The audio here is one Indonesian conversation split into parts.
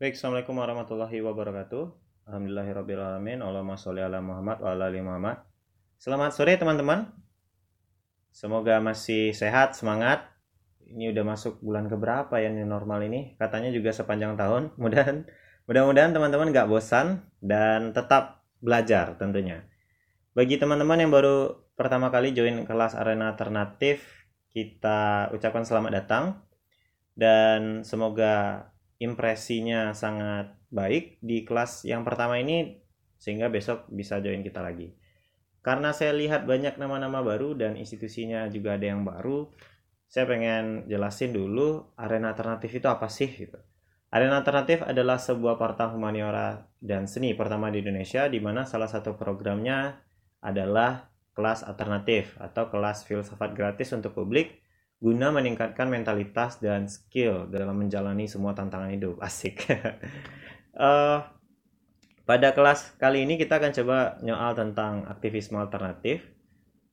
Baik, Assalamualaikum warahmatullahi wabarakatuh. Alhamdulillahirrabbilalamin. Allahumma sholli ala Muhammad wa ala ali Muhammad. Selamat sore teman-teman. Semoga masih sehat, semangat. Ini udah masuk bulan keberapa ya new normal ini? Katanya juga sepanjang tahun. Mudah-mudahan mudah-mudahan teman-teman nggak bosan dan tetap belajar tentunya. Bagi teman-teman yang baru pertama kali join kelas arena alternatif, kita ucapkan selamat datang dan semoga impresinya sangat baik di kelas yang pertama ini sehingga besok bisa join kita lagi. Karena saya lihat banyak nama-nama baru dan institusinya juga ada yang baru, saya pengen jelasin dulu arena alternatif itu apa sih gitu. Arena alternatif adalah sebuah portal humaniora dan seni pertama di Indonesia di mana salah satu programnya adalah kelas alternatif atau kelas filsafat gratis untuk publik guna meningkatkan mentalitas dan skill dalam menjalani semua tantangan hidup. Asik. uh, pada kelas kali ini kita akan coba nyoal tentang aktivisme alternatif,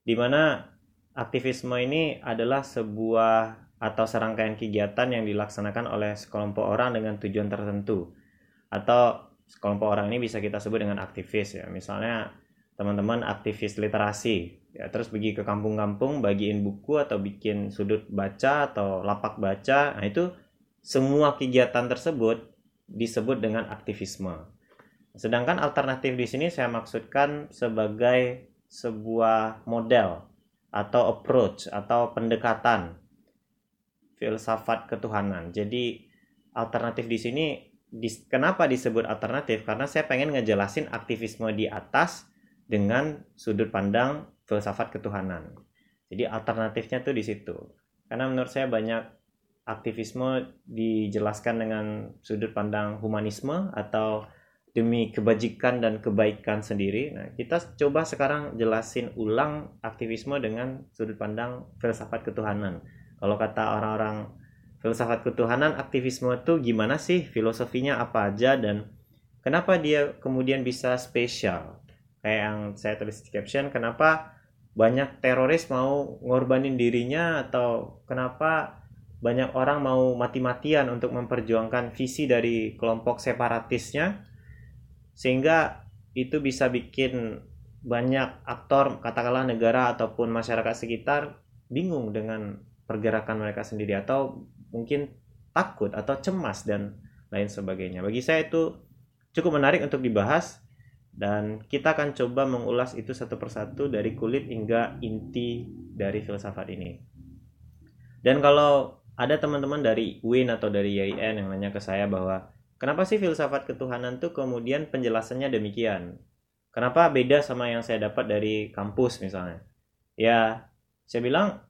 di mana aktivisme ini adalah sebuah atau serangkaian kegiatan yang dilaksanakan oleh sekelompok orang dengan tujuan tertentu. Atau sekelompok orang ini bisa kita sebut dengan aktivis ya. Misalnya teman-teman aktivis literasi. Ya terus pergi ke kampung-kampung bagiin buku atau bikin sudut baca atau lapak baca. Nah itu semua kegiatan tersebut disebut dengan aktivisme. Sedangkan alternatif di sini saya maksudkan sebagai sebuah model atau approach atau pendekatan filsafat ketuhanan. Jadi alternatif di sini kenapa disebut alternatif? Karena saya pengen ngejelasin aktivisme di atas dengan sudut pandang filsafat ketuhanan. Jadi alternatifnya tuh di situ. Karena menurut saya banyak aktivisme dijelaskan dengan sudut pandang humanisme atau demi kebajikan dan kebaikan sendiri. Nah, kita coba sekarang jelasin ulang aktivisme dengan sudut pandang filsafat ketuhanan. Kalau kata orang-orang filsafat ketuhanan, aktivisme itu gimana sih? Filosofinya apa aja dan kenapa dia kemudian bisa spesial? Kayak yang saya tulis di caption kenapa banyak teroris mau ngorbanin dirinya atau kenapa banyak orang mau mati-matian untuk memperjuangkan visi dari kelompok separatisnya sehingga itu bisa bikin banyak aktor katakanlah negara ataupun masyarakat sekitar bingung dengan pergerakan mereka sendiri atau mungkin takut atau cemas dan lain sebagainya. Bagi saya itu cukup menarik untuk dibahas dan kita akan coba mengulas itu satu persatu dari kulit hingga inti dari filsafat ini. Dan kalau ada teman-teman dari UIN atau dari YIN yang nanya ke saya bahwa kenapa sih filsafat ketuhanan tuh kemudian penjelasannya demikian? Kenapa beda sama yang saya dapat dari kampus misalnya? Ya, saya bilang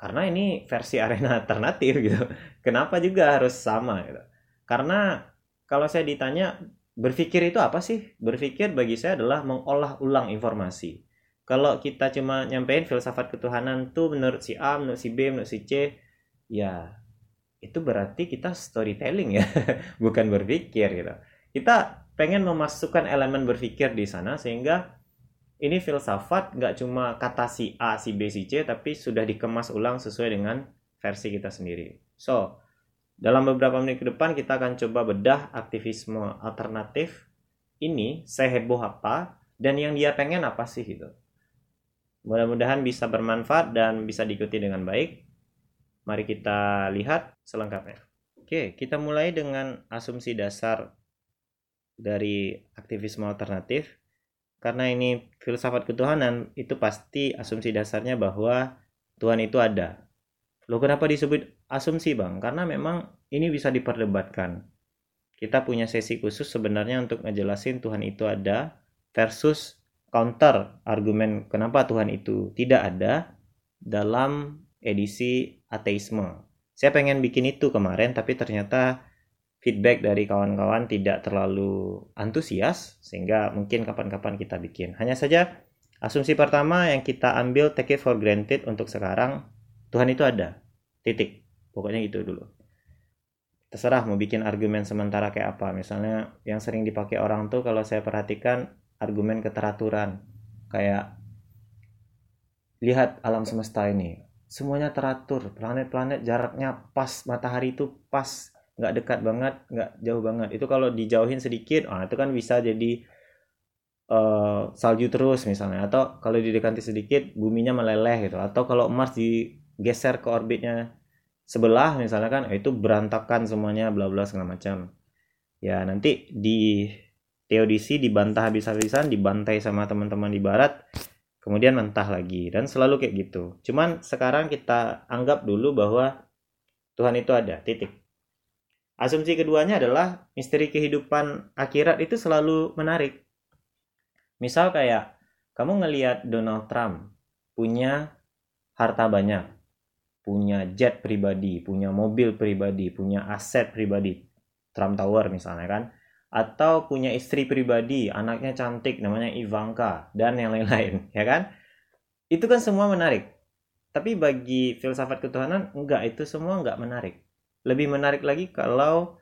karena ini versi arena alternatif gitu. Kenapa juga harus sama gitu? Karena kalau saya ditanya berpikir itu apa sih? Berpikir bagi saya adalah mengolah ulang informasi. Kalau kita cuma nyampein filsafat ketuhanan tuh menurut si A, menurut si B, menurut si C, ya itu berarti kita storytelling ya, bukan berpikir gitu. Kita pengen memasukkan elemen berpikir di sana sehingga ini filsafat nggak cuma kata si A, si B, si C, tapi sudah dikemas ulang sesuai dengan versi kita sendiri. So, dalam beberapa menit ke depan kita akan coba bedah aktivisme alternatif ini seheboh apa dan yang dia pengen apa sih gitu. Mudah-mudahan bisa bermanfaat dan bisa diikuti dengan baik. Mari kita lihat selengkapnya. Oke, kita mulai dengan asumsi dasar dari aktivisme alternatif. Karena ini filsafat ketuhanan, itu pasti asumsi dasarnya bahwa Tuhan itu ada. Loh kenapa disebut asumsi bang? Karena memang ini bisa diperdebatkan. Kita punya sesi khusus sebenarnya untuk ngejelasin Tuhan itu ada versus counter argumen kenapa Tuhan itu tidak ada dalam edisi ateisme. Saya pengen bikin itu kemarin tapi ternyata feedback dari kawan-kawan tidak terlalu antusias sehingga mungkin kapan-kapan kita bikin. Hanya saja asumsi pertama yang kita ambil take it for granted untuk sekarang Tuhan itu ada titik. Pokoknya itu dulu. Terserah mau bikin argumen sementara kayak apa. Misalnya yang sering dipakai orang tuh kalau saya perhatikan argumen keteraturan. Kayak lihat alam semesta ini. Semuanya teratur. Planet-planet jaraknya pas. Matahari itu pas. Nggak dekat banget. Nggak jauh banget. Itu kalau dijauhin sedikit ah itu kan bisa jadi uh, salju terus misalnya. Atau kalau didekati sedikit buminya meleleh gitu. Atau kalau Mars digeser ke orbitnya. Sebelah misalnya kan itu berantakan semuanya bla bla segala macam. Ya nanti di teodisi dibantah habis-habisan dibantai sama teman-teman di barat kemudian mentah lagi dan selalu kayak gitu. Cuman sekarang kita anggap dulu bahwa Tuhan itu ada titik. Asumsi keduanya adalah misteri kehidupan akhirat itu selalu menarik. Misal kayak kamu ngelihat Donald Trump punya harta banyak punya jet pribadi punya mobil pribadi punya aset pribadi Trump Tower misalnya kan atau punya istri pribadi, anaknya cantik namanya Ivanka dan yang lain-lain, ya kan? Itu kan semua menarik. Tapi bagi filsafat ketuhanan enggak, itu semua enggak menarik. Lebih menarik lagi kalau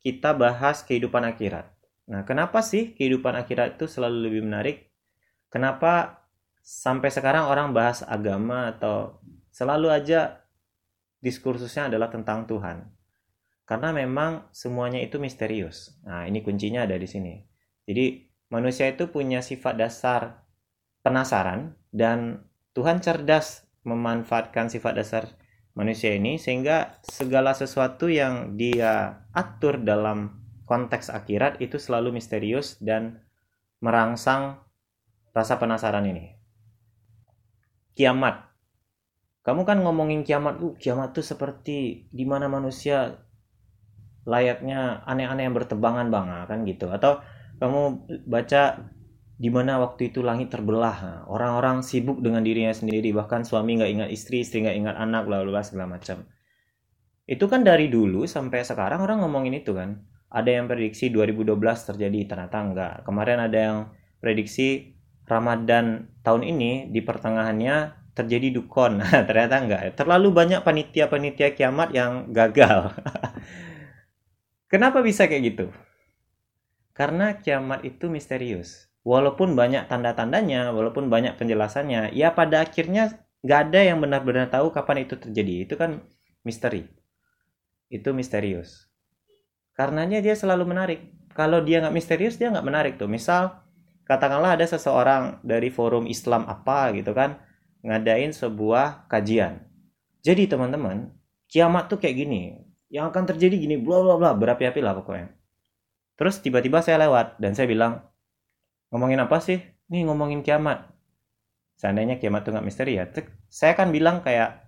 kita bahas kehidupan akhirat. Nah, kenapa sih kehidupan akhirat itu selalu lebih menarik? Kenapa sampai sekarang orang bahas agama atau selalu aja diskursusnya adalah tentang Tuhan? Karena memang semuanya itu misterius. Nah, ini kuncinya ada di sini. Jadi, manusia itu punya sifat dasar penasaran dan Tuhan cerdas memanfaatkan sifat dasar manusia ini sehingga segala sesuatu yang dia atur dalam konteks akhirat itu selalu misterius dan merangsang rasa penasaran ini. Kiamat. Kamu kan ngomongin kiamat, uh, kiamat tuh seperti di mana manusia layaknya aneh-aneh yang bertebangan bang kan gitu. Atau kamu baca di mana waktu itu langit terbelah. Nah, orang-orang sibuk dengan dirinya sendiri bahkan suami nggak ingat istri istri nggak ingat anak bla bla segala macam. Itu kan dari dulu sampai sekarang orang ngomongin itu kan. Ada yang prediksi 2012 terjadi ternyata enggak kemarin ada yang prediksi Ramadan tahun ini di pertengahannya terjadi dukon ternyata enggak terlalu banyak panitia-panitia kiamat yang gagal Kenapa bisa kayak gitu? Karena kiamat itu misterius. Walaupun banyak tanda-tandanya, walaupun banyak penjelasannya, ya pada akhirnya nggak ada yang benar-benar tahu kapan itu terjadi. Itu kan misteri. Itu misterius. Karenanya dia selalu menarik. Kalau dia nggak misterius, dia nggak menarik tuh. Misal, katakanlah ada seseorang dari forum Islam apa gitu kan, ngadain sebuah kajian. Jadi teman-teman, kiamat tuh kayak gini. Yang akan terjadi gini bla bla bla berapi-api lah pokoknya. Terus tiba-tiba saya lewat dan saya bilang ngomongin apa sih? Nih ngomongin kiamat. Seandainya kiamat itu nggak misteri ya saya kan bilang kayak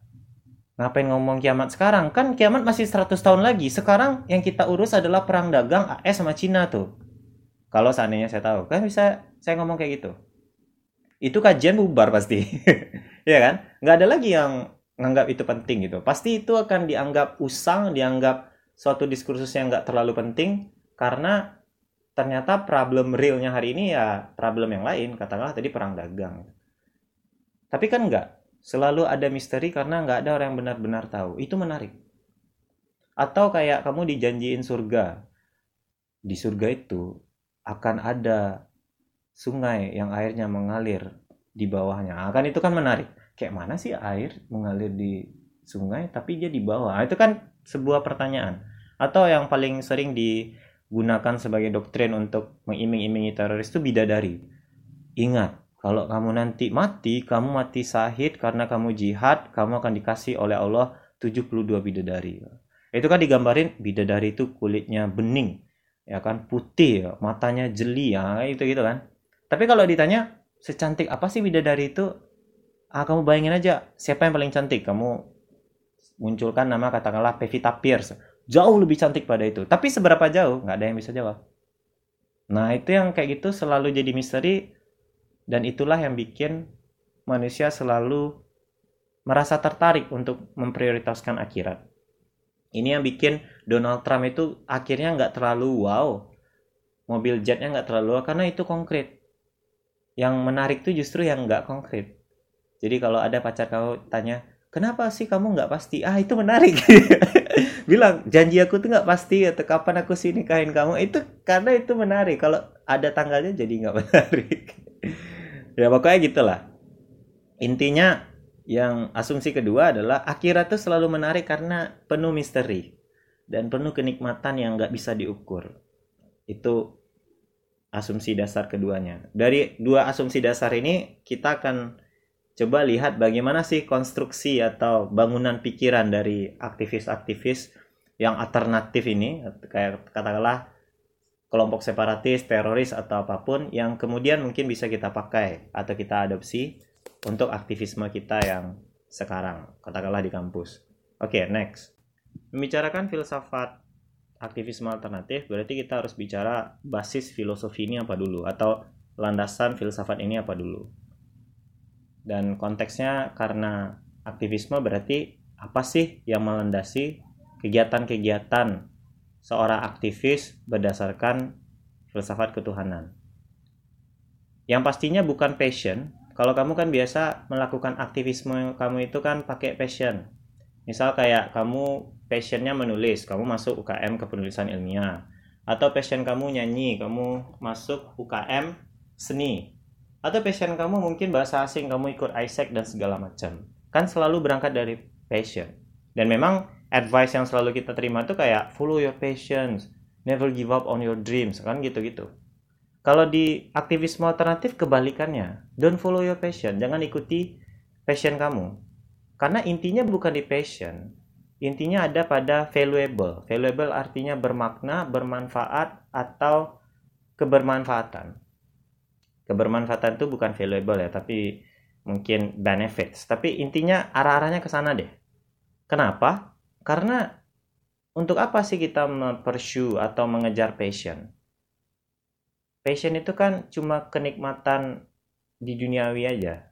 ngapain ngomong kiamat sekarang? Kan kiamat masih 100 tahun lagi. Sekarang yang kita urus adalah perang dagang AS sama Cina tuh. Kalau seandainya saya tahu kan bisa saya ngomong kayak gitu. Itu kajian bubar pasti ya kan? Nggak ada lagi yang nganggap itu penting gitu. Pasti itu akan dianggap usang dianggap suatu diskursus yang nggak terlalu penting karena ternyata problem realnya hari ini ya problem yang lain. Katakanlah tadi perang dagang. Tapi kan nggak. Selalu ada misteri karena nggak ada orang yang benar-benar tahu. Itu menarik. Atau kayak kamu dijanjiin surga. Di surga itu akan ada sungai yang airnya mengalir di bawahnya. Akan itu kan menarik kayak mana sih air mengalir di sungai tapi dia di bawah? Itu kan sebuah pertanyaan. Atau yang paling sering digunakan sebagai doktrin untuk mengiming-imingi teroris itu bidadari. Ingat kalau kamu nanti mati kamu mati sahid karena kamu jihad kamu akan dikasih oleh Allah 72 bidadari. Itu kan digambarin bidadari itu kulitnya bening ya kan? Putih ya, matanya jeli ya itu gitu kan. Tapi kalau ditanya secantik apa sih bidadari itu ah kamu bayangin aja siapa yang paling cantik? Kamu munculkan nama katakanlah Pevita Pierce jauh lebih cantik pada itu. Tapi seberapa jauh? Nggak ada yang bisa jawab. Nah itu yang kayak gitu selalu jadi misteri dan itulah yang bikin manusia selalu merasa tertarik untuk memprioritaskan akhirat. Ini yang bikin Donald Trump itu akhirnya nggak terlalu wow mobil jetnya nggak terlalu wow karena itu konkret. Yang menarik tuh justru yang nggak konkret jadi kalau ada pacar kamu tanya, kenapa sih kamu nggak pasti? Ah itu menarik. Bilang janji aku tuh nggak pasti atau kapan aku sih nikahin kamu itu karena itu menarik. Kalau ada tanggalnya jadi nggak menarik. ya pokoknya gitulah. Intinya yang asumsi kedua adalah akhirat tuh selalu menarik karena penuh misteri. dan penuh kenikmatan yang nggak bisa diukur. Itu asumsi dasar keduanya. Dari dua asumsi dasar ini kita akan coba lihat bagaimana sih konstruksi atau bangunan pikiran dari aktivis-aktivis yang alternatif ini kayak katakanlah kelompok separatis, teroris atau apa pun yang kemudian mungkin bisa kita pakai atau kita adopsi untuk aktivisme kita yang sekarang, katakanlah di kampus. Oke, okay, next. Membicarakan filsafat aktivisme alternatif berarti kita harus bicara basis filosofi ini apa dulu atau landasan filsafat ini apa dulu. Dan konteksnya karena aktivisme berarti apa sih yang melandasi kegiatan-kegiatan seorang aktivis berdasarkan filsafat ketuhanan. Yang pastinya bukan passion. Kalau kamu kan biasa melakukan aktivisme kamu itu kan pakai passion. Misal kayak kamu passionnya menulis, kamu masuk UKM kepenulisan ilmiah. Atau passion kamu nyanyi, kamu masuk UKM seni. Atau passion kamu mungkin bahasa asing, kamu ikut ISEC dan segala macam. Kan selalu berangkat dari passion. Dan memang advice yang selalu kita terima itu kayak follow your passions, never give up on your dreams, kan gitu-gitu. Kalau di aktivisme alternatif kebalikannya, don't follow your passion, jangan ikuti passion kamu. Karena intinya bukan di passion, intinya ada pada valuable. Valuable artinya bermakna, bermanfaat, atau kebermanfaatan. Kebermanfaatan itu bukan valuable ya, tapi mungkin benefits. Tapi intinya arah-arahnya ke sana deh. Kenapa? Karena untuk apa sih kita pursue atau mengejar passion? Passion itu kan cuma kenikmatan di duniawi aja.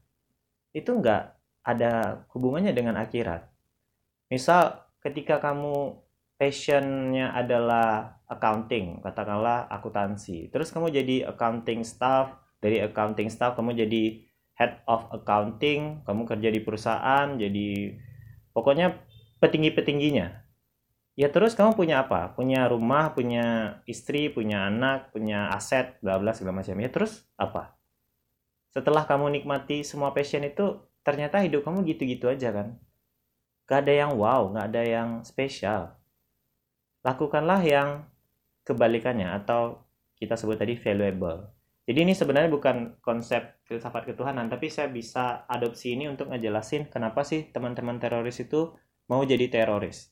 Itu enggak ada hubungannya dengan akhirat misal ketika kamu passionnya adalah accounting katakanlah akuntansi terus kamu jadi accounting staff dari accounting staff kamu jadi head of accounting kamu kerja di perusahaan jadi pokoknya petinggi-petingginya. Ya terus kamu punya apa? Punya rumah punya istri punya anak punya aset bla bla segala macam. Ya terus apa? Setelah kamu nikmati semua passion itu ternyata hidup kamu gitu-gitu aja kan? Gak ada yang wow, gak ada yang spesial. Lakukanlah yang kebalikannya atau kita sebut tadi valuable. Jadi ini sebenarnya bukan konsep filsafat ketuhanan, tapi saya bisa adopsi ini untuk ngejelasin kenapa sih teman-teman teroris itu mau jadi teroris.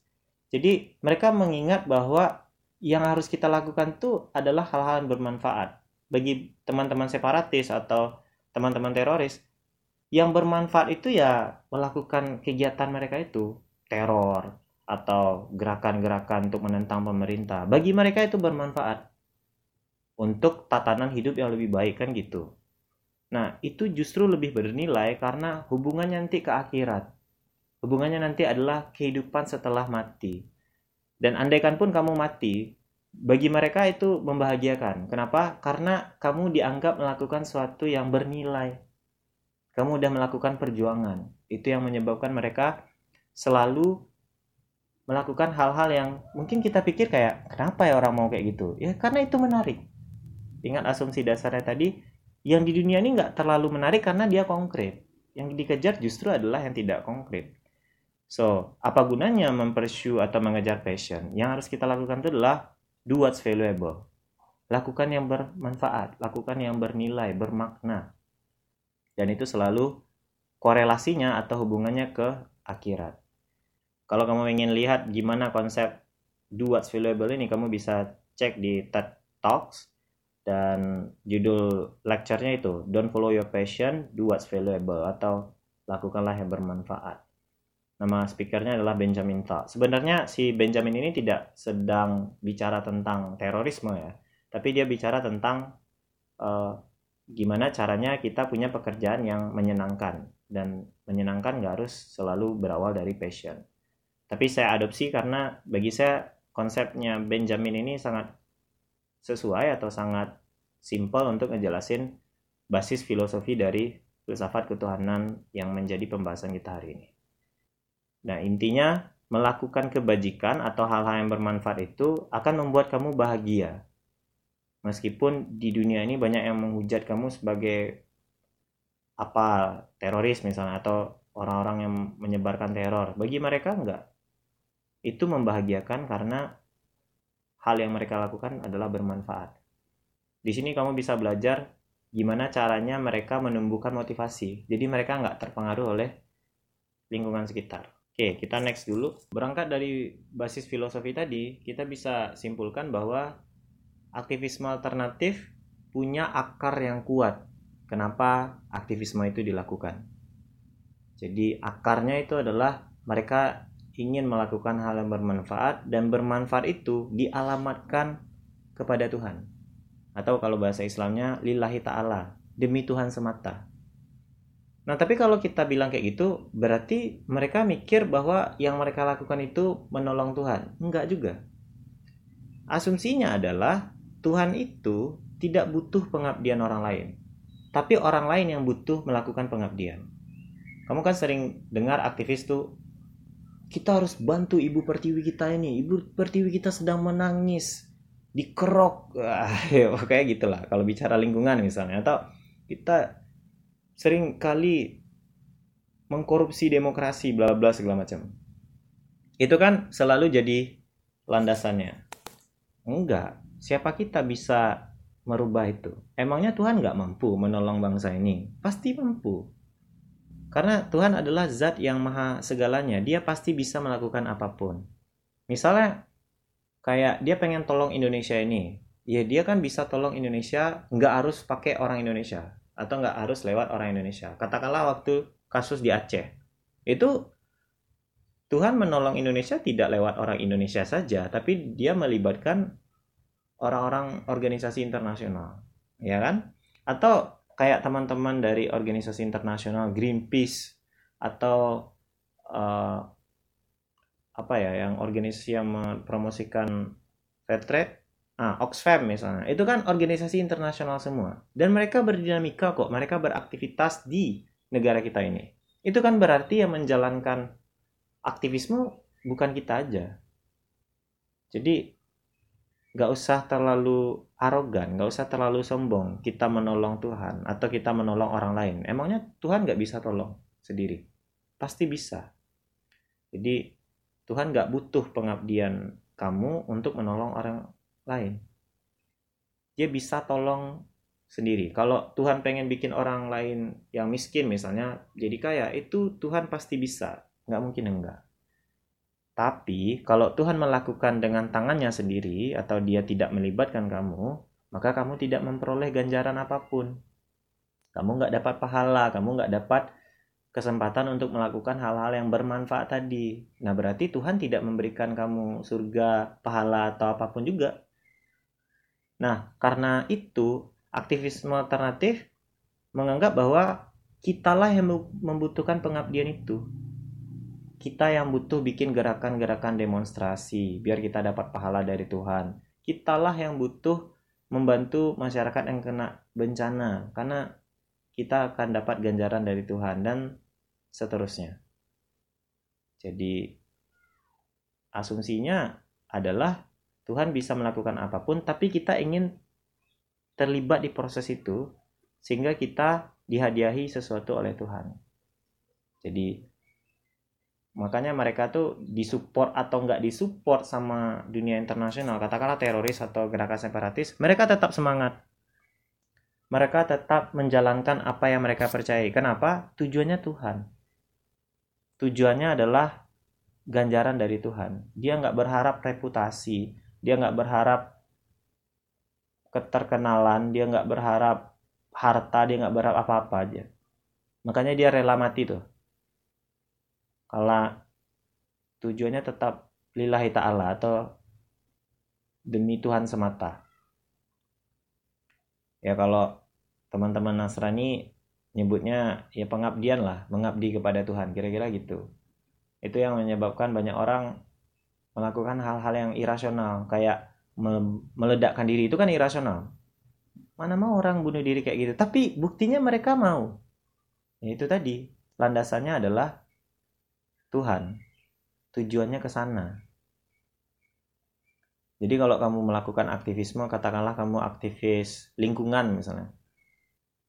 Jadi mereka mengingat bahwa yang harus kita lakukan tuh adalah hal-hal yang bermanfaat. Bagi teman-teman separatis atau teman-teman teroris, yang bermanfaat itu ya melakukan kegiatan mereka itu teror atau gerakan-gerakan untuk menentang pemerintah bagi mereka itu bermanfaat untuk tatanan hidup yang lebih baik kan gitu nah itu justru lebih bernilai karena hubungannya nanti ke akhirat hubungannya nanti adalah kehidupan setelah mati dan andaikan pun kamu mati bagi mereka itu membahagiakan kenapa karena kamu dianggap melakukan sesuatu yang bernilai kamu udah melakukan perjuangan. Itu yang menyebabkan mereka selalu melakukan hal-hal yang mungkin kita pikir kayak kenapa ya orang mau kayak gitu? Ya karena itu menarik. Ingat asumsi dasarnya tadi, yang di dunia ini nggak terlalu menarik karena dia konkret. Yang dikejar justru adalah yang tidak konkret. So, apa gunanya mempersu atau mengejar passion? Yang harus kita lakukan itu adalah do what's valuable. Lakukan yang bermanfaat, lakukan yang bernilai, bermakna dan itu selalu korelasinya atau hubungannya ke akhirat. Kalau kamu ingin lihat gimana konsep do what's valuable ini, kamu bisa cek di TED Talks dan judul lecture-nya itu Don't Follow Your Passion, Do What's Valuable atau lakukanlah yang bermanfaat. Nama speakernya adalah Benjamin Tha. Sebenarnya si Benjamin ini tidak sedang bicara tentang terorisme ya, tapi dia bicara tentang uh, gimana caranya kita punya pekerjaan yang menyenangkan dan menyenangkan nggak harus selalu berawal dari passion. Tapi saya adopsi karena bagi saya konsepnya Benjamin ini sangat sesuai atau sangat simpel untuk ngejelasin basis filosofi dari filsafat ketuhanan yang menjadi pembahasan kita hari ini. Nah, intinya melakukan kebajikan atau hal-hal yang bermanfaat itu akan membuat kamu bahagia. Meskipun di dunia ini banyak yang menghujat kamu sebagai apa teroris misalnya atau orang-orang yang menyebarkan teror. Bagi mereka enggak. Itu membahagiakan karena hal yang mereka lakukan adalah bermanfaat. Di sini kamu bisa belajar gimana caranya mereka menumbuhkan motivasi. Jadi mereka nggak terpengaruh oleh lingkungan sekitar. Oke, kita next dulu. Berangkat dari basis filosofi tadi, kita bisa simpulkan bahwa aktivisme alternatif punya akar yang kuat. Kenapa aktivisme itu dilakukan? Jadi akarnya itu adalah mereka ingin melakukan hal yang bermanfaat dan bermanfaat itu dialamatkan kepada Tuhan. Atau kalau bahasa Islamnya lillahi ta'ala, demi Tuhan semata. Nah, tapi kalau kita bilang kayak gitu, berarti mereka mikir bahwa yang mereka lakukan itu menolong Tuhan. Enggak juga. Asumsinya adalah Tuhan itu tidak butuh pengabdian orang lain. Tapi orang lain yang butuh melakukan pengabdian. Kamu kan sering dengar aktivis tuh kita harus bantu ibu pertiwi kita ini. Ibu pertiwi kita sedang menangis, dikerok, ah, kayak gitulah. Kalau bicara lingkungan misalnya, atau kita sering kali mengkorupsi demokrasi, bla bla segala macam. Itu kan selalu jadi landasannya. Enggak, siapa kita bisa merubah itu? Emangnya Tuhan nggak mampu menolong bangsa ini? Pasti mampu. Karena Tuhan adalah zat yang maha segalanya. Dia pasti bisa melakukan apa pun. Misalnya, kayak dia pengen tolong Indonesia ini. Ya dia kan bisa tolong Indonesia, nggak harus pakai orang Indonesia. Atau nggak harus lewat orang Indonesia. Katakanlah waktu kasus di Aceh. Itu Tuhan menolong Indonesia tidak lewat orang Indonesia saja, tapi dia melibatkan orang-orang organisasi internasional. Ya kan? Atau kayak teman-teman dari organisasi internasional Greenpeace atau uh, apa ya yang organisasi yang mempromosikan fair trade ah Oxfam misalnya. Itu kan organisasi internasional semua. Dan mereka berdinamika kok. Mereka beraktivitas di negara kita ini. Itu kan berarti yang menjalankan aktivisme bukan kita aja. Jadi nggak usah terlalu arogan, nggak usah terlalu sombong. Kita menolong Tuhan atau kita menolong orang lain. Emangnya Tuhan nggak bisa tolong sendiri? Pasti bisa. Jadi Tuhan nggak butuh pengabdian kamu untuk menolong orang lain. Dia bisa tolong sendiri. Kalau Tuhan pengen bikin orang lain yang miskin misalnya jadi kaya, itu Tuhan pasti bisa. Nggak mungkin enggak. Tapi kalau Tuhan melakukan dengan tangannya sendiri atau dia tidak melibatkan kamu, maka kamu tidak memperoleh ganjaran apa pun. Kamu nggak dapat pahala, kamu nggak dapat kesempatan untuk melakukan hal-hal yang bermanfaat tadi. Nah berarti Tuhan tidak memberikan kamu surga, pahala atau apa pun juga. Nah karena itu aktivisme alternatif menganggap bahwa kitalah yang membutuhkan pengabdian itu kita yang butuh bikin gerakan-gerakan demonstrasi biar kita dapat pahala dari Tuhan. Kitalah yang butuh membantu masyarakat yang kena bencana karena kita akan dapat ganjaran dari Tuhan dan seterusnya. Jadi asumsinya adalah Tuhan bisa melakukan apa pun tapi kita ingin terlibat di proses itu sehingga kita dihadiahi sesuatu oleh Tuhan. Jadi makanya mereka tuh disupport atau nggak disupport sama dunia internasional katakanlah teroris atau gerakan separatis mereka tetap semangat. Mereka tetap menjalankan apa yang mereka percayai. Kenapa? Tujuannya Tuhan. Tujuannya adalah ganjaran dari Tuhan. Dia nggak berharap reputasi dia nggak berharap keterkenalan dia nggak berharap harta dia nggak berharap apa-apa aja. Makanya dia rela mati tuh kalau tujuannya tetap lillahi ta'ala atau demi Tuhan semata. Ya kalau teman-teman Nasrani nyebutnya ya pengabdian lah, mengabdi kepada Tuhan, kira-kira gitu. Itu yang menyebabkan banyak orang melakukan hal-hal yang irasional, kayak meledakkan diri itu kan irasional. Mana mau orang bunuh diri kayak gitu, tapi buktinya mereka mau. Ya, itu tadi, landasannya adalah Tuhan. Tujuannya ke sana. Jadi kalau kamu melakukan aktivisme, katakanlah kamu aktivis lingkungan misalnya.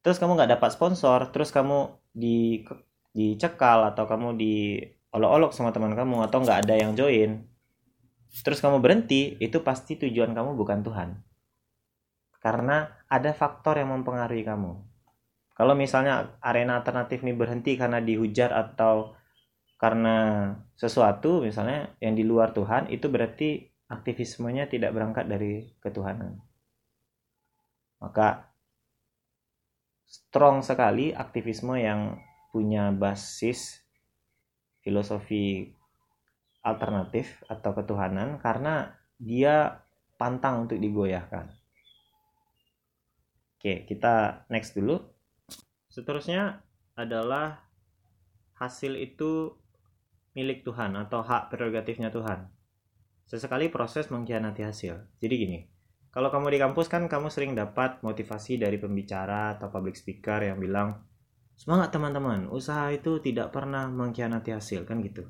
Terus kamu nggak dapat sponsor, terus kamu di dicekal atau kamu di olok-olok sama teman kamu atau nggak ada yang join, terus kamu berhenti, itu pasti tujuan kamu bukan Tuhan. Karena ada faktor yang mempengaruhi kamu. Kalau misalnya arena alternatif ini berhenti karena dihujat atau karena sesuatu misalnya yang di luar Tuhan, itu berarti aktivismenya tidak berangkat dari ketuhanan. Maka strong sekali aktivisme yang punya basis filosofi alternatif atau ketuhanan karena dia pantang untuk digoyahkan. Oke, kita next dulu. Seterusnya adalah hasil itu milik Tuhan atau hak prerogatifnya Tuhan. Sesekali proses mengkhianati hasil. Jadi gini, kalau kamu di kampus kan kamu sering dapat motivasi dari pembicara atau public speaker yang bilang, semangat teman-teman, usaha itu tidak pernah mengkhianati hasil, kan gitu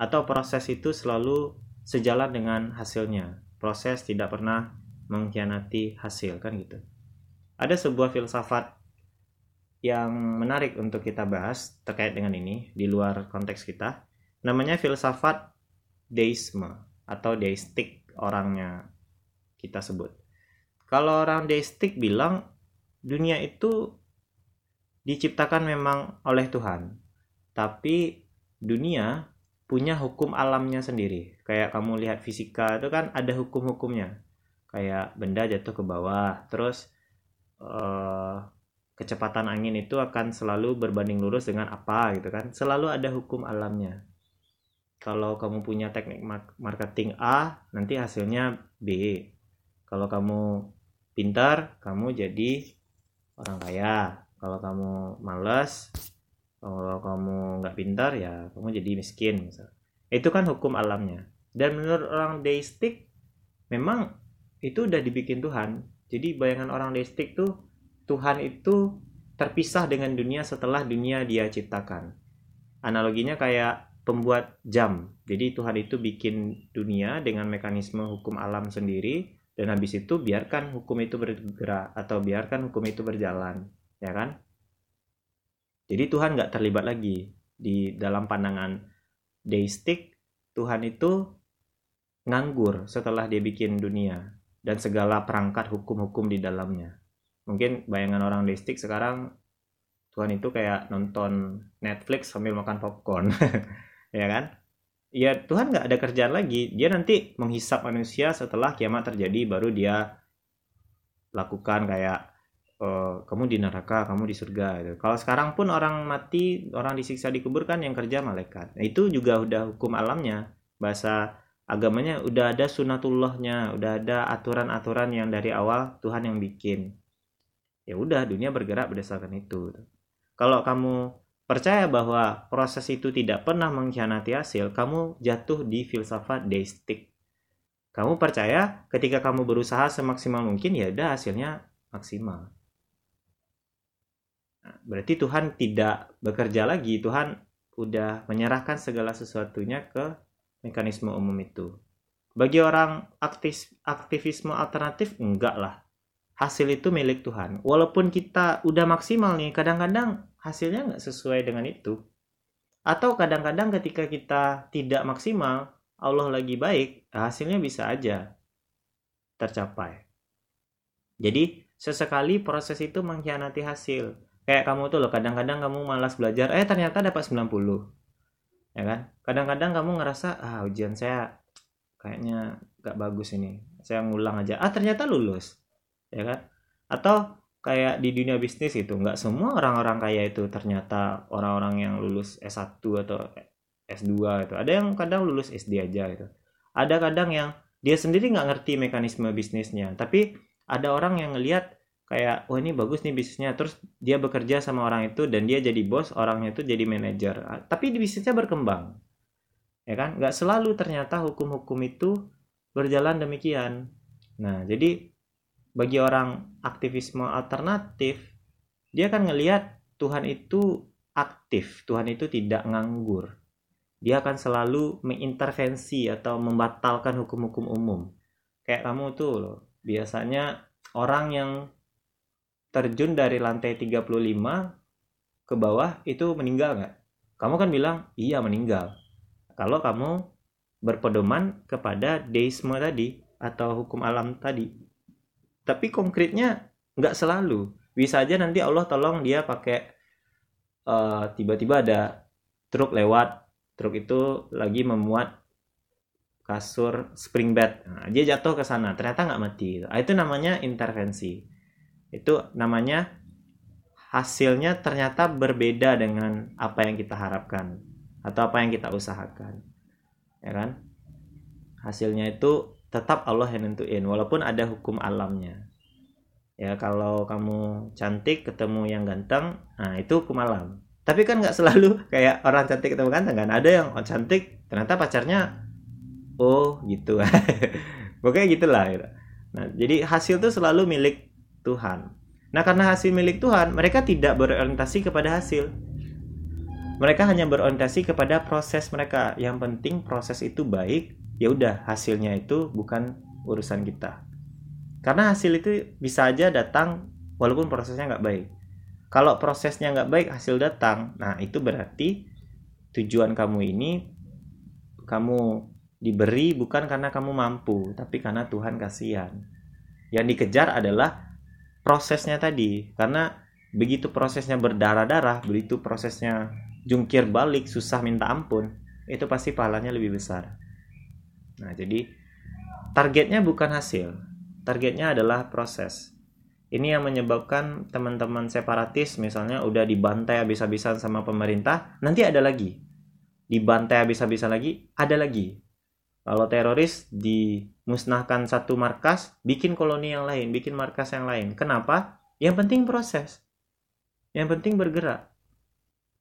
atau proses itu selalu sejalan dengan hasilnya. Proses tidak pernah mengkhianati hasil kan gitu. Ada sebuah filsafat yang menarik untuk kita bahas terkait dengan ini di luar konteks kita. Namanya filsafat deisme atau deistik orangnya kita sebut. Kalau orang deistik bilang dunia itu diciptakan memang oleh Tuhan, tapi dunia punya hukum alamnya sendiri. Kayak kamu lihat fisika itu kan ada hukum-hukumnya. Kayak benda jatuh ke bawah, terus uh, kecepatan angin itu akan selalu berbanding lurus dengan apa gitu kan. Selalu ada hukum alamnya. Kalau kamu punya teknik marketing A, nanti hasilnya B. Kalau kamu pintar, kamu jadi orang kaya. Kalau kamu males, kalau kamu nggak pintar ya kamu jadi miskin misal itu kan hukum alamnya dan menurut orang deistik memang itu udah dibikin Tuhan jadi bayangan orang deistik tuh Tuhan itu terpisah dengan dunia setelah dunia dia ciptakan analoginya kayak pembuat jam jadi Tuhan itu bikin dunia dengan mekanisme hukum alam sendiri dan habis itu biarkan hukum itu bergerak atau biarkan hukum itu berjalan ya kan jadi Tuhan nggak terlibat lagi di dalam pandangan deistik. Tuhan itu nganggur setelah dia bikin dunia dan segala perangkat hukum-hukum di dalamnya. Mungkin bayangan orang deistik sekarang Tuhan itu kayak nonton Netflix sambil makan popcorn, ya kan? Ya Tuhan nggak ada kerjaan lagi. Dia nanti menghisap manusia setelah kiamat terjadi, baru dia lakukan kayak uh, kamu di neraka, kamu di surga gitu. Kalau sekarang pun orang mati, orang disiksa dikubur kan yang kerja malaikat. Nah, itu juga udah hukum alamnya. Bahasa agamanya udah ada sunatullahnya, udah ada aturan-aturan yang dari awal Tuhan yang bikin. Ya udah dunia bergerak berdasarkan itu. Kalau kamu percaya bahwa proses itu tidak pernah mengkhianati hasil, kamu jatuh di filsafat deistik. Kamu percaya ketika kamu berusaha semaksimal mungkin ya udah hasilnya maksimal. Nah, berarti Tuhan tidak bekerja lagi. Tuhan udah menyerahkan segala sesuatunya ke mekanisme umum itu. Bagi orang aktif, aktivisme alternatif, enggak lah. Hasil itu milik Tuhan. Walaupun kita udah maksimal nih, kadang-kadang hasilnya nggak sesuai dengan itu. Atau kadang-kadang ketika kita tidak maksimal, Allah lagi baik, hasilnya bisa aja tercapai. Jadi, sesekali proses itu mengkhianati hasil. Kayak kamu tuh loh kadang-kadang kamu malas belajar eh ternyata dapat 90 ya kan? Kadang-kadang kamu ngerasa ah ujian saya kayaknya gak bagus ini. Saya ngulang aja. Ah ternyata lulus. Ya kan? Atau kayak di dunia bisnis itu nggak semua orang-orang kaya itu. Ternyata orang-orang yang lulus S1 atau S2 itu ada yang kadang lulus SD aja itu ada kadang yang dia sendiri nggak ngerti mekanisme bisnisnya. Tapi ada orang yang ngelihat kayak oh ini bagus nih bisnisnya. Terus dia bekerja sama orang itu dan dia jadi bos orangnya itu jadi manajer. Tapi di bisnisnya berkembang. Ya kan? Nggak selalu ternyata hukum-hukum itu berjalan demikian. Nah jadi bagi orang aktivisme alternatif dia akan ngelihat Tuhan itu aktif Tuhan itu tidak nganggur dia akan selalu mengintervensi atau membatalkan hukum-hukum umum kayak kamu tuh loh biasanya orang yang terjun dari lantai 35 ke bawah itu meninggal nggak? Kamu kan bilang iya meninggal. Kalau kamu berpedoman kepada deisme tadi atau hukum alam tadi. Tapi konkretnya nggak selalu. Bisa aja nanti Allah tolong dia pakai uh, tiba-tiba ada truk lewat, truk itu lagi memuat kasur spring bed. Nah, dia jatuh ke sana, ternyata nggak mati. Nah, itu namanya intervensi. Itu namanya hasilnya ternyata berbeda dengan apa yang kita harapkan atau apa yang kita usahakan ya kan hasilnya itu tetap Allah yang nentuin walaupun ada hukum alamnya. Ya kalau kamu cantik ketemu yang ganteng nah itu hukum alam. Tapi kan nggak selalu kayak orang cantik ketemu ganteng kan? Ada yang oh, cantik ternyata pacarnya oh gitu. Pokoknya gitulah gitu. nah jadi hasil itu selalu milik Tuhan. Nah karena hasil milik Tuhan mereka tidak berorientasi kepada hasil. Mereka hanya berorientasi kepada proses mereka. Yang penting proses itu baik ya udah hasilnya itu bukan urusan kita. Karena hasil itu bisa aja datang walaupun prosesnya nggak baik. Kalau prosesnya nggak baik hasil datang. Nah itu berarti tujuan kamu ini kamu diberi bukan karena kamu mampu tapi karena Tuhan kasihan. Yang dikejar adalah prosesnya tadi. Karena begitu prosesnya berdarah-darah begitu prosesnya jungkir balik susah minta ampun itu pasti pahalanya lebih besar nah jadi targetnya bukan hasil. Targetnya adalah proses. Ini yang menyebabkan teman-teman separatis misalnya udah dibantai habis-habisan sama pemerintah nanti ada lagi. Dibantai habis-habisan lagi ada lagi. Kalau teroris dimusnahkan satu markas bikin koloni yang lain bikin markas yang lain. Kenapa? Yang penting proses. Yang penting bergerak.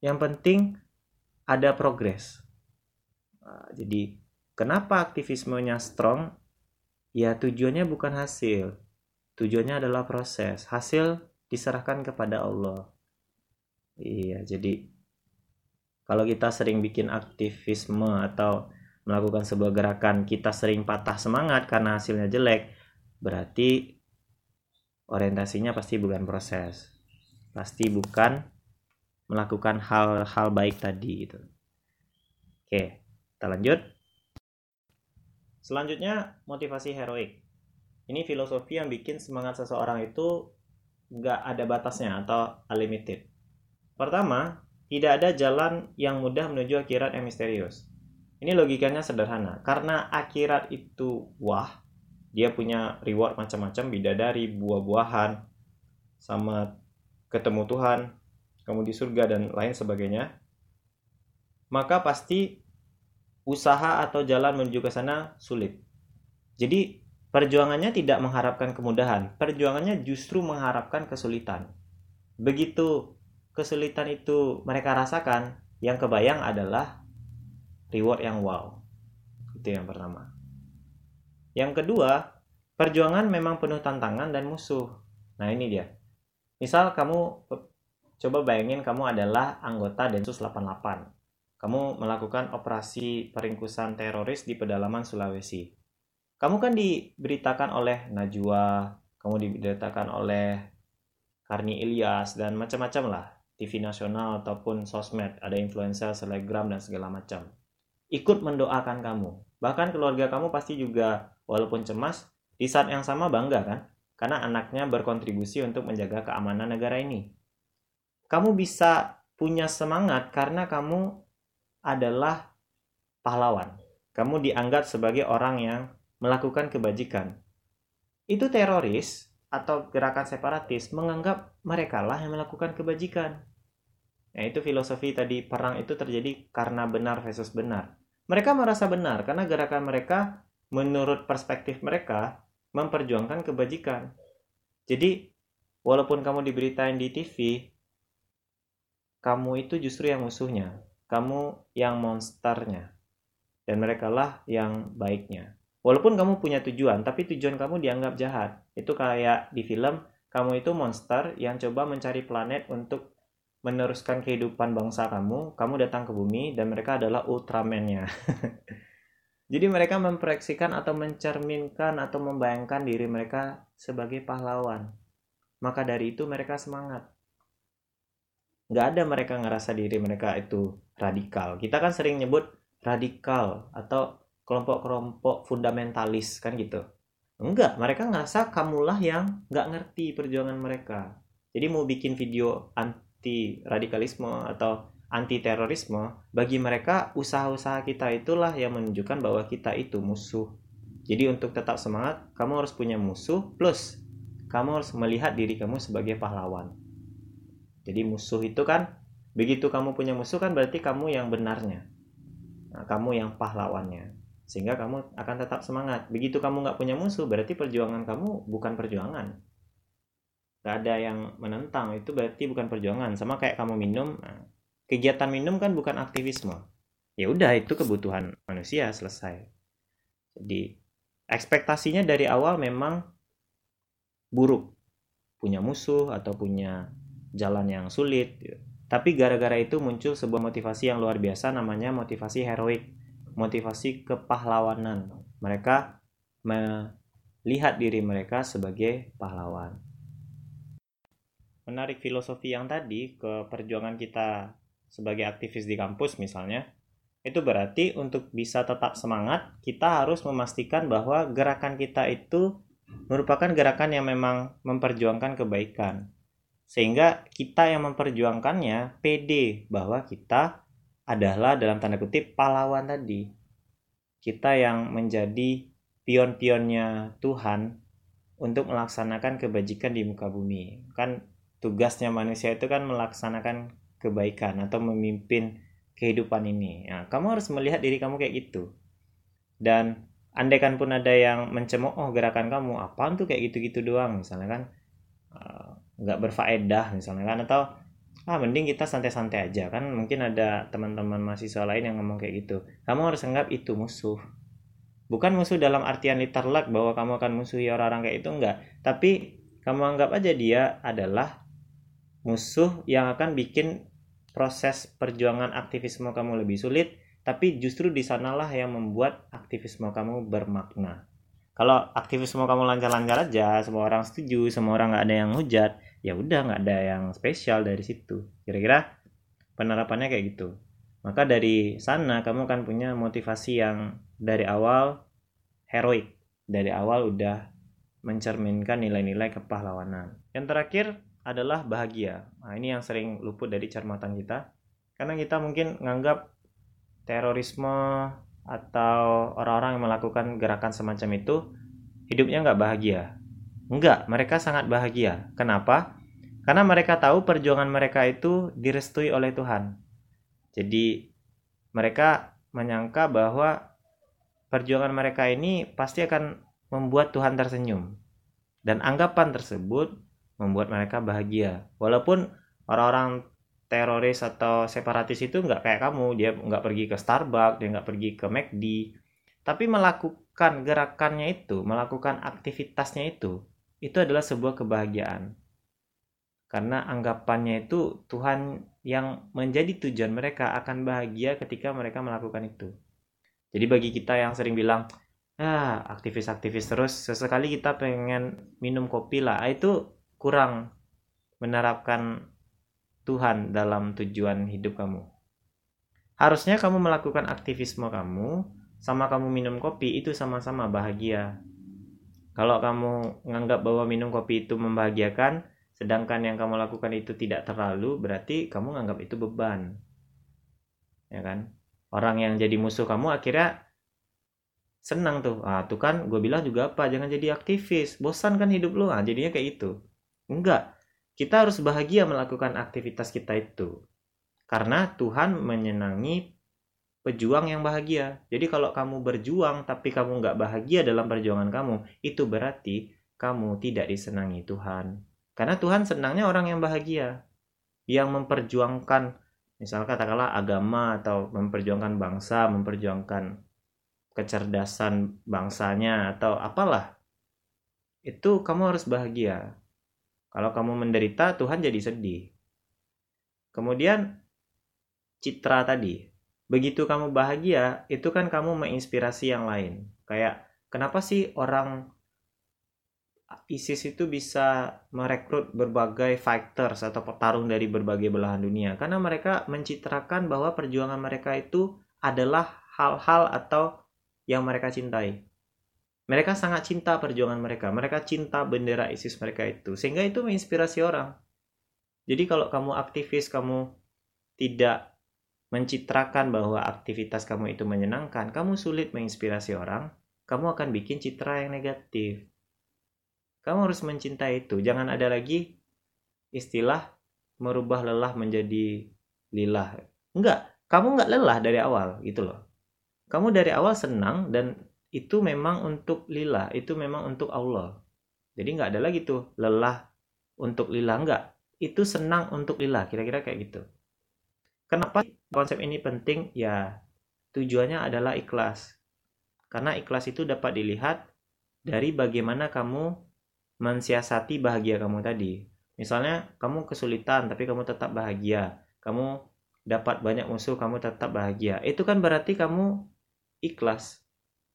Yang penting ada progres. Nah, jadi kenapa aktivismenya strong? Ya tujuannya bukan hasil. Tujuannya adalah proses. Hasil diserahkan kepada Allah. Iya, jadi kalau kita sering bikin aktivisme atau melakukan sebuah gerakan, kita sering patah semangat karena hasilnya jelek, berarti orientasinya pasti bukan proses. Pasti bukan melakukan hal-hal baik tadi gitu. Oke, kita lanjut. Selanjutnya motivasi heroik. Ini filosofi yang bikin semangat seseorang itu nggak ada batasnya atau unlimited. Pertama, tidak ada jalan yang mudah menuju akhirat yang misterius. Ini logikanya sederhana. Karena akhirat itu wah, dia punya reward macam-macam, bidadari, buah-buahan, sama ketemu Tuhan, kamu di surga dan lain sebagainya, maka pasti usaha atau jalan menuju ke sana sulit. Jadi perjuangannya tidak mengharapkan kemudahan, perjuangannya justru mengharapkan kesulitan. Begitu kesulitan itu mereka rasakan, yang kebayang adalah reward yang wow. Itu yang pertama. Yang kedua, perjuangan memang penuh tantangan dan musuh. Nah, ini dia. Misal kamu Coba bayangin kamu adalah anggota Densus 88. Kamu melakukan operasi peringkusan teroris di pedalaman Sulawesi. Kamu kan diberitakan oleh Najwa, kamu diberitakan oleh Karni Ilyas dan macam-macam lah. TV nasional ataupun sosmed, ada influencer, selebgram dan segala macam. Ikut mendoakan kamu. Bahkan keluarga kamu pasti juga walaupun cemas, di saat yang sama bangga kan? Karena anaknya berkontribusi untuk menjaga keamanan negara ini kamu bisa punya semangat karena kamu adalah pahlawan. Kamu dianggap sebagai orang yang melakukan kebajikan. Itu teroris atau gerakan separatis menganggap mereka lah yang melakukan kebajikan. Nah, itu filosofi tadi perang itu terjadi karena benar versus benar. Mereka merasa benar karena gerakan mereka menurut perspektif mereka memperjuangkan kebajikan. Jadi, walaupun kamu diberitain di TV, kamu itu justru yang musuhnya, kamu yang monsternya, dan mereka lah yang baiknya. Walaupun kamu punya tujuan, tapi tujuan kamu dianggap jahat. Itu kayak di film, kamu itu monster yang coba mencari planet untuk meneruskan kehidupan bangsa kamu, kamu datang ke bumi dan mereka adalah Ultraman-nya. Jadi mereka memproyeksikan atau mencerminkan atau membayangkan diri mereka sebagai pahlawan. Maka dari itu mereka semangat nggak ada mereka ngerasa diri mereka itu radikal. Kita kan sering nyebut radikal atau kelompok-kelompok fundamentalis kan gitu. Enggak mereka ngerasa kamulah yang nggak ngerti perjuangan mereka. Jadi mau bikin video anti radikalisme atau anti terorisme bagi mereka usaha-usaha kita itulah yang menunjukkan bahwa kita itu musuh. Jadi untuk tetap semangat kamu harus punya musuh plus kamu harus melihat diri kamu sebagai pahlawan jadi musuh itu kan begitu kamu punya musuh kan berarti kamu yang benarnya. Nah, kamu yang pahlawannya. Sehingga kamu akan tetap semangat. Begitu kamu nggak punya musuh berarti perjuangan kamu bukan perjuangan. Nggak ada yang menentang itu berarti bukan perjuangan. Sama kayak kamu minum nah, kegiatan minum kan bukan aktivisme. Ya udah itu kebutuhan manusia selesai. Jadi ekspektasinya dari awal memang buruk. Punya musuh atau punya jalan yang sulit tapi gara-gara itu muncul sebuah motivasi yang luar biasa namanya motivasi heroik motivasi kepahlawanan. Mereka melihat diri mereka sebagai pahlawan. Menarik filosofi yang tadi ke perjuangan kita sebagai aktivis di kampus misalnya, itu berarti untuk bisa tetap semangat, kita harus memastikan bahwa gerakan kita itu merupakan gerakan yang memang memperjuangkan kebaikan. Sehingga kita yang memperjuangkannya pede bahwa kita adalah dalam tanda kutip pahlawan tadi. Kita yang menjadi pion-pionnya Tuhan untuk melaksanakan kebajikan di muka bumi. Kan tugasnya manusia itu kan melaksanakan kebaikan atau memimpin kehidupan ini. Nah, kamu harus melihat diri kamu kayak gitu. Dan andaikan pun ada yang mencemooh gerakan kamu, apaan tuh kayak gitu-gitu doang misalnya kan uh, nggak berfaedah misalnya kan atau ah mending kita santai-santai aja. Kan mungkin ada teman-teman mahasiswa lain yang ngomong kayak gitu. Kamu harus anggap itu musuh. Bukan musuh dalam artian literlek bahwa kamu akan musuhi orang-orang kayak itu enggak. Tapi kamu anggap aja dia adalah musuh yang akan bikin proses perjuangan aktivisme kamu lebih sulit tapi justru di sanalah yang membuat aktivisme kamu bermakna. Kalau aktivisme kamu lancar-lancar aja semua orang setuju semua orang nggak ada yang hujat ya udah nggak ada yang spesial dari situ. Kira-kira penerapannya kayak gitu. Maka dari sana kamu akan punya motivasi yang dari awal heroik. Dari awal udah mencerminkan nilai-nilai kepahlawanan. Yang terakhir adalah bahagia. Nah ini yang sering luput dari cermatan kita. Karena kita mungkin nganggap terorisme atau orang-orang yang melakukan gerakan semacam itu hidupnya nggak bahagia Enggak, mereka sangat bahagia. Kenapa? Karena mereka tahu perjuangan mereka itu direstui oleh Tuhan. Jadi mereka menyangka bahwa perjuangan mereka ini pasti akan membuat Tuhan tersenyum. Dan anggapan tersebut membuat mereka bahagia. Walaupun orang-orang teroris atau separatis itu nggak kayak kamu, dia nggak pergi ke Starbucks, dia nggak pergi ke McD, tapi melakukan gerakannya itu, melakukan aktivitasnya itu, itu adalah sebuah kebahagiaan. Karena anggapannya itu Tuhan yang menjadi tujuan mereka akan bahagia ketika mereka melakukan itu. Jadi bagi kita yang sering bilang, ah aktivis-aktivis terus, sesekali kita pengen minum kopi lah, ah, itu kurang menerapkan Tuhan dalam tujuan hidup kamu. Harusnya kamu melakukan aktivisme kamu, sama kamu minum kopi itu sama-sama bahagia. Kalau kamu menganggap bahwa minum kopi itu membahagiakan, sedangkan yang kamu lakukan itu tidak terlalu, berarti kamu menganggap itu beban. Ya kan? Orang yang jadi musuh kamu akhirnya senang tuh. Ah, tuh kan gue bilang juga apa, jangan jadi aktivis. Bosan kan hidup lu. Ah, jadinya kayak itu. Enggak. Kita harus bahagia melakukan aktivitas kita itu. Karena Tuhan menyenangi pejuang yang bahagia. Jadi kalau kamu berjuang tapi kamu nggak bahagia dalam perjuangan kamu, itu berarti kamu tidak disenangi Tuhan. Karena Tuhan senangnya orang yang bahagia, yang memperjuangkan, misal katakanlah agama atau memperjuangkan bangsa, memperjuangkan kecerdasan bangsanya atau apalah. Itu kamu harus bahagia. Kalau kamu menderita, Tuhan jadi sedih. Kemudian citra tadi, begitu kamu bahagia itu kan kamu menginspirasi yang lain kayak kenapa sih orang ISIS itu bisa merekrut berbagai fighters atau petarung dari berbagai belahan dunia karena mereka mencitrakan bahwa perjuangan mereka itu adalah hal-hal atau yang mereka cintai. Mereka sangat cinta perjuangan mereka. Mereka cinta bendera ISIS mereka itu. Sehingga itu menginspirasi orang. Jadi kalau kamu aktivis, kamu tidak mencitrakan bahwa aktivitas kamu itu menyenangkan, kamu sulit menginspirasi orang, kamu akan bikin citra yang negatif. Kamu harus mencintai itu. Jangan ada lagi istilah merubah lelah menjadi lillah. Enggak, kamu enggak lelah dari awal gitu loh. Kamu dari awal senang dan itu memang untuk lillah, itu memang untuk Allah. Jadi nggak ada lagi tuh lelah untuk lillah, nggak. Itu senang untuk lillah, kira-kira kayak gitu. Kenapa konsep ini penting? Ya, tujuannya adalah ikhlas. Karena ikhlas itu dapat dilihat dari bagaimana kamu mensiasati bahagia kamu tadi. Misalnya, kamu kesulitan tapi kamu tetap bahagia. Kamu dapat banyak musuh, kamu tetap bahagia. Itu kan berarti kamu ikhlas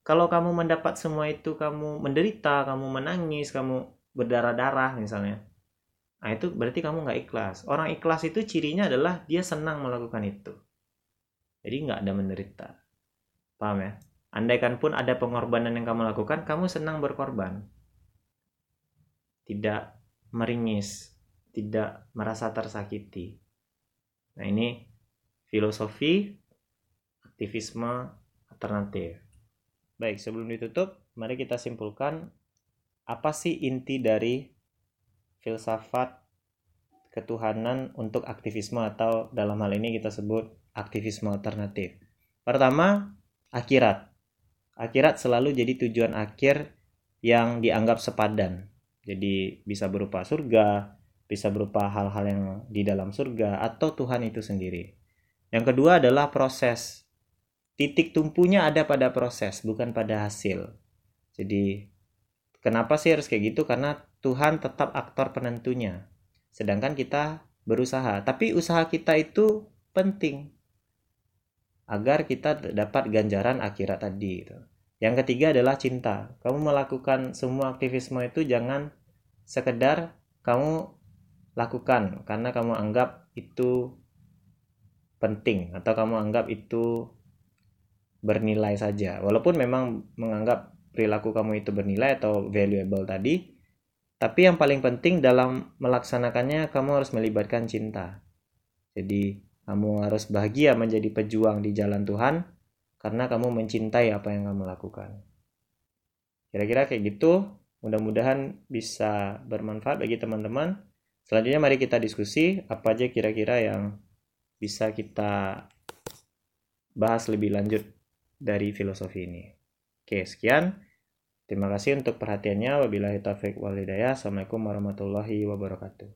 kalau kamu mendapat semua itu kamu menderita kamu menangis kamu berdarah-darah misalnya nah itu berarti kamu nggak ikhlas. Orang ikhlas itu cirinya adalah dia senang melakukan itu. Jadi nggak ada menderita. Paham ya? Andaikan pun ada pengorbanan yang kamu lakukan kamu senang berkorban. Tidak meringis tidak merasa tersakiti. Nah ini filosofi aktivisme alternatif. Baik, sebelum ditutup, mari kita simpulkan apa sih inti dari filsafat ketuhanan untuk aktivisme atau dalam hal ini kita sebut aktivisme alternatif. Pertama, akhirat. Akhirat selalu jadi tujuan akhir yang dianggap sepadan. Jadi bisa berupa surga, bisa berupa hal-hal yang di dalam surga atau Tuhan itu sendiri. Yang kedua adalah proses titik tumpunya ada pada proses bukan pada hasil jadi kenapa sih harus kayak gitu karena Tuhan tetap aktor penentunya. Sedangkan kita berusaha. Tapi usaha kita itu penting. Agar kita dapat ganjaran akhirat tadi gitu. yang ketiga adalah cinta. Kamu melakukan semua aktivisme itu jangan sekedar kamu lakukan. Karena kamu anggap itu penting. Atau kamu anggap itu bernilai saja. Walaupun memang menganggap perilaku kamu itu bernilai atau valuable tadi, tapi yang paling penting dalam melaksanakannya kamu harus melibatkan cinta. Jadi kamu harus bahagia menjadi pejuang di jalan Tuhan karena kamu mencintai apa yang kamu lakukan. Kira-kira kayak gitu. Mudah-mudahan bisa bermanfaat bagi teman-teman. Selanjutnya mari kita diskusi apa aja kira-kira yang bisa kita bahas lebih lanjut dari filosofi ini. Oke, sekian. Terima kasih untuk perhatiannya. Wabillahi taufiq walhidayah. Assalamualaikum warahmatullahi wabarakatuh.